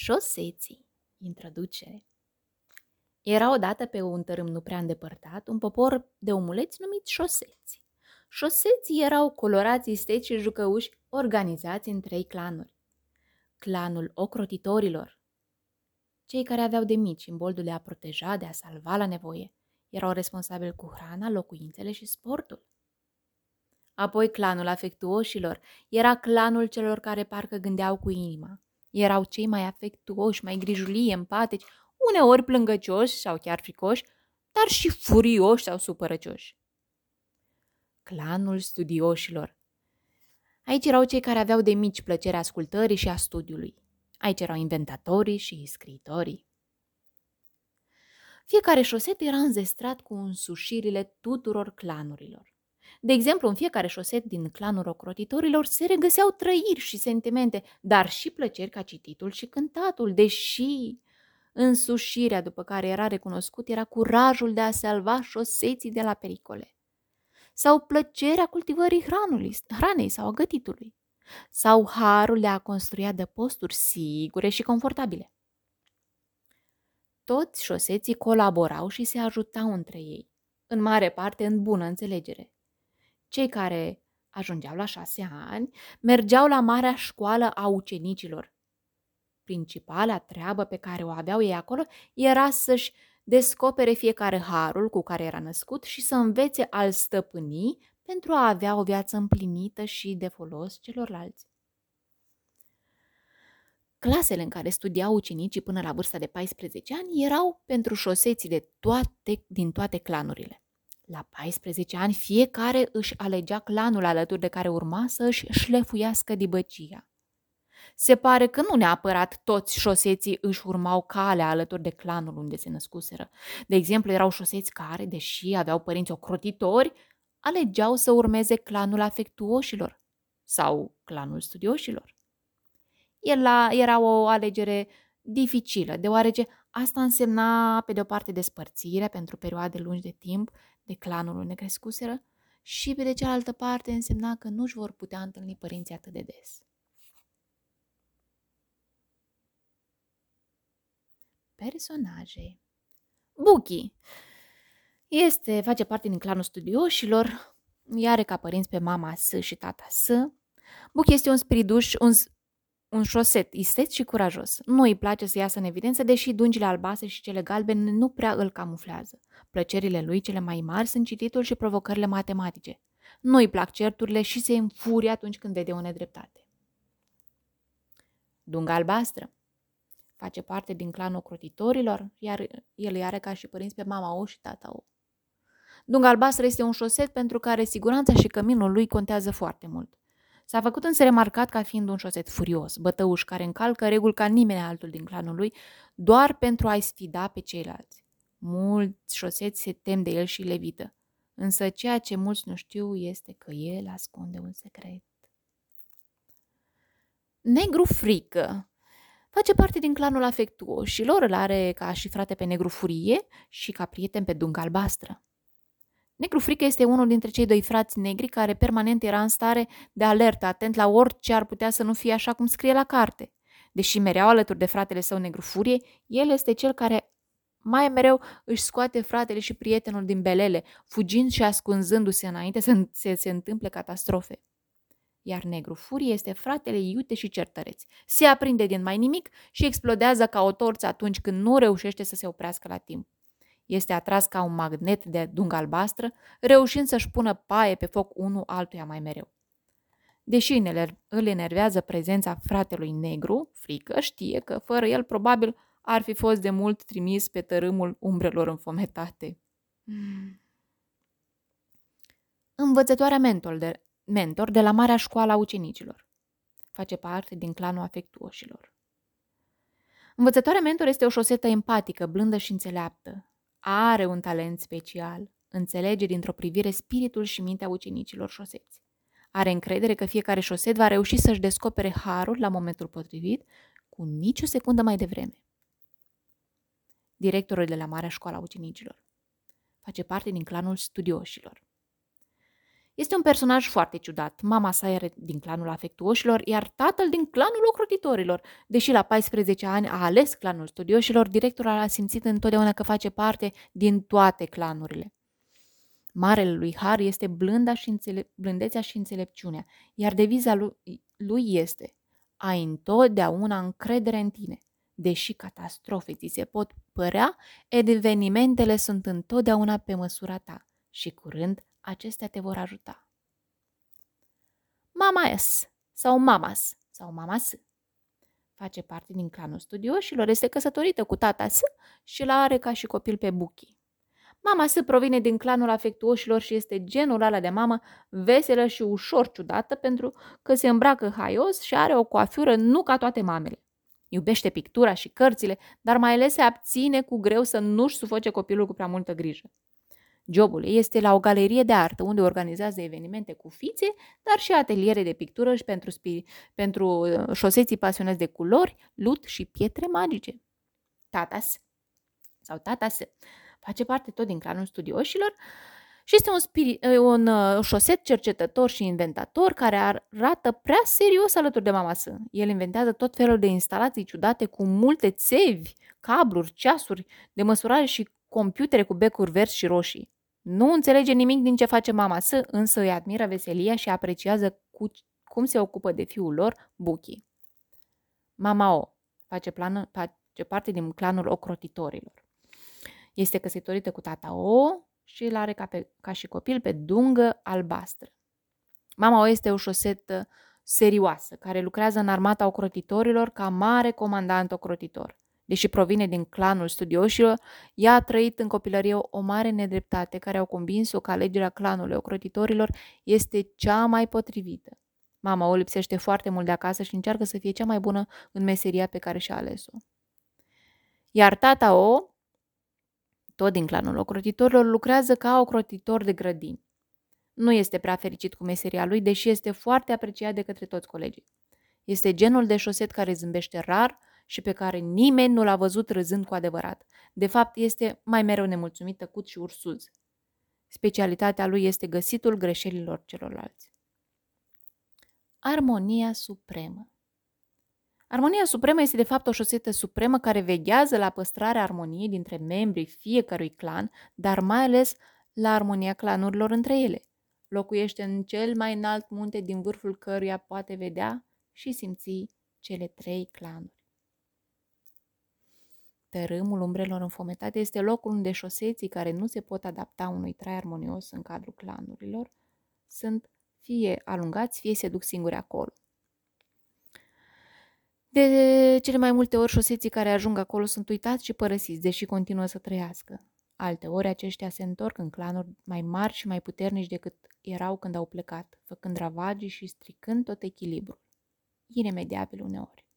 Șoseții. Introducere. Era odată pe un tărâm nu prea îndepărtat un popor de omuleți numit șoseți. Șoseții erau colorați, isteți și jucăuși, organizați în trei clanuri. Clanul ocrotitorilor, cei care aveau de mici imboldul de a proteja, de a salva la nevoie, erau responsabili cu hrana, locuințele și sportul. Apoi clanul afectuoșilor era clanul celor care parcă gândeau cu inima, erau cei mai afectuoși, mai grijulii, empatici, uneori plângăcioși sau chiar fricoși, dar și furioși sau supărăcioși. Clanul studioșilor. Aici erau cei care aveau de mici plăcerea ascultării și a studiului. Aici erau inventatorii și scriitorii. Fiecare șoset era înzestrat cu însușirile tuturor clanurilor. De exemplu, în fiecare șoset din clanul ocrotitorilor se regăseau trăiri și sentimente, dar și plăceri ca cititul și cântatul, deși însușirea după care era recunoscut era curajul de a salva șoseții de la pericole. Sau plăcerea cultivării hranului, hranei sau a gătitului. Sau harul de a construi adăposturi sigure și confortabile. Toți șoseții colaborau și se ajutau între ei, în mare parte în bună înțelegere. Cei care ajungeau la șase ani mergeau la marea școală a ucenicilor. Principala treabă pe care o aveau ei acolo era să-și descopere fiecare harul cu care era născut și să învețe al stăpânii pentru a avea o viață împlinită și de folos celorlalți. Clasele în care studiau ucenicii până la vârsta de 14 ani erau pentru șoseții de toate, din toate clanurile. La 14 ani, fiecare își alegea clanul alături de care urma să își șlefuiască dibăcia. Se pare că nu neapărat toți șoseții își urmau calea alături de clanul unde se născuseră. De exemplu, erau șoseți care, deși aveau părinți ocrotitori, alegeau să urmeze clanul afectuoșilor sau clanul studioșilor. El era o alegere dificilă, deoarece asta însemna, pe de o parte, despărțire pentru perioade lungi de timp de clanul unde crescuseră și, pe de cealaltă parte, însemna că nu-și vor putea întâlni părinții atât de des. Personaje Buki este, face parte din clanul studioșilor, are ca părinți pe mama S și tata S. Buki este un spiriduș, un, un șoset istet și curajos. Nu îi place să iasă în evidență, deși dungile albastre și cele galbene nu prea îl camuflează. Plăcerile lui cele mai mari sunt cititul și provocările matematice. Nu îi plac certurile și se înfurie atunci când vede o nedreptate. Dunga albastră face parte din clanul crotitorilor, iar el îi are ca și părinți pe mama O și tata O. Dunga albastră este un șoset pentru care siguranța și căminul lui contează foarte mult. S-a făcut însă remarcat ca fiind un șoset furios, bătăuș care încalcă reguli ca nimeni altul din clanul lui, doar pentru a-i sfida pe ceilalți. Mulți șoseți se tem de el și le evită, însă ceea ce mulți nu știu este că el ascunde un secret. Negru frică face parte din clanul afectuoșilor, îl are ca și frate pe negru furie și ca prieten pe dunga albastră. Negru Frică este unul dintre cei doi frați negri care permanent era în stare de alertă, atent la orice ar putea să nu fie așa cum scrie la carte. Deși mereau alături de fratele său Negru Furie, el este cel care mai mereu își scoate fratele și prietenul din belele, fugind și ascunzându-se înainte să se, se întâmple catastrofe. Iar Negru Furie este fratele iute și certăreț. Se aprinde din mai nimic și explodează ca o torță atunci când nu reușește să se oprească la timp. Este atras ca un magnet de dungă albastră, reușind să-și pună paie pe foc unul altuia mai mereu. Deși îl enervează prezența fratelui negru, frică, știe că fără el probabil ar fi fost de mult trimis pe tărâmul umbrelor înfometate. Mm. Învățătoarea mentor de, mentor de la Marea Școală a Ucenicilor. Face parte din clanul afectuoșilor. Învățătoarea mentor este o șosetă empatică, blândă și înțeleaptă. Are un talent special, înțelege dintr-o privire spiritul și mintea ucenicilor șoseți. Are încredere că fiecare șoset va reuși să-și descopere harul la momentul potrivit, cu nicio secundă mai devreme. Directorul de la Marea Școală a Ucenicilor. Face parte din clanul studioșilor. Este un personaj foarte ciudat. Mama sa era din clanul afectuoșilor, iar tatăl din clanul ocrotitorilor. Deși la 14 ani a ales clanul studioșilor, directorul a simțit întotdeauna că face parte din toate clanurile. Marele lui Har este blânda și înțele- blândețea și înțelepciunea, iar deviza lui, lui este ai întotdeauna încredere în tine. Deși catastrofe ți se pot părea, evenimentele sunt întotdeauna pe măsura ta și curând acestea te vor ajuta. Mama S sau Mamas sau Mama S face parte din clanul studioșilor, este căsătorită cu tata S și l are ca și copil pe Buchi. Mama S provine din clanul afectuoșilor și este genul ăla de mamă veselă și ușor ciudată pentru că se îmbracă haios și are o coafură nu ca toate mamele. Iubește pictura și cărțile, dar mai ales se abține cu greu să nu-și sufoce copilul cu prea multă grijă. Jobul ei este la o galerie de artă unde organizează evenimente cu fițe, dar și ateliere de pictură și pentru, spi- pentru uh, șoseții pasionați de culori, lut și pietre magice. Tatas sau Tatas face parte tot din clanul studioșilor și este un, spirit, uh, un uh, șoset cercetător și inventator care arată prea serios alături de mama sa. El inventează tot felul de instalații ciudate cu multe țevi, cabluri, ceasuri de măsurare și computere cu becuri verzi și roșii. Nu înțelege nimic din ce face mama sa, însă îi admiră veselia și apreciază cu, cum se ocupă de fiul lor, Buchi. Mama O face, plană, face parte din clanul ocrotitorilor. Este căsătorită cu tata O și îl are ca, pe, ca și copil pe dungă albastră. Mama O este o șosetă serioasă, care lucrează în armata ocrotitorilor ca mare comandant ocrotitor. Deși provine din clanul studioșilor, ea a trăit în copilărie o mare nedreptate care au convins-o că alegerea clanului ocrotitorilor este cea mai potrivită. Mama o lipsește foarte mult de acasă și încearcă să fie cea mai bună în meseria pe care și-a ales-o. Iar tata o, tot din clanul ocrotitorilor, lucrează ca ocrotitor de grădini. Nu este prea fericit cu meseria lui, deși este foarte apreciat de către toți colegii. Este genul de șoset care zâmbește rar, și pe care nimeni nu l-a văzut râzând cu adevărat. De fapt, este mai mereu nemulțumit, tăcut și ursuz. Specialitatea lui este găsitul greșelilor celorlalți. Armonia supremă Armonia supremă este de fapt o șosetă supremă care veghează la păstrarea armoniei dintre membrii fiecărui clan, dar mai ales la armonia clanurilor între ele. Locuiește în cel mai înalt munte din vârful căruia poate vedea și simți cele trei clanuri. Tărâmul umbrelor înfometate este locul unde șoseții care nu se pot adapta unui trai armonios în cadrul clanurilor sunt fie alungați, fie se duc singuri acolo. De cele mai multe ori, șoseții care ajung acolo sunt uitați și părăsiți, deși continuă să trăiască. Alte ori, aceștia se întorc în clanuri mai mari și mai puternici decât erau când au plecat, făcând ravagii și stricând tot echilibrul. Iremediabil uneori.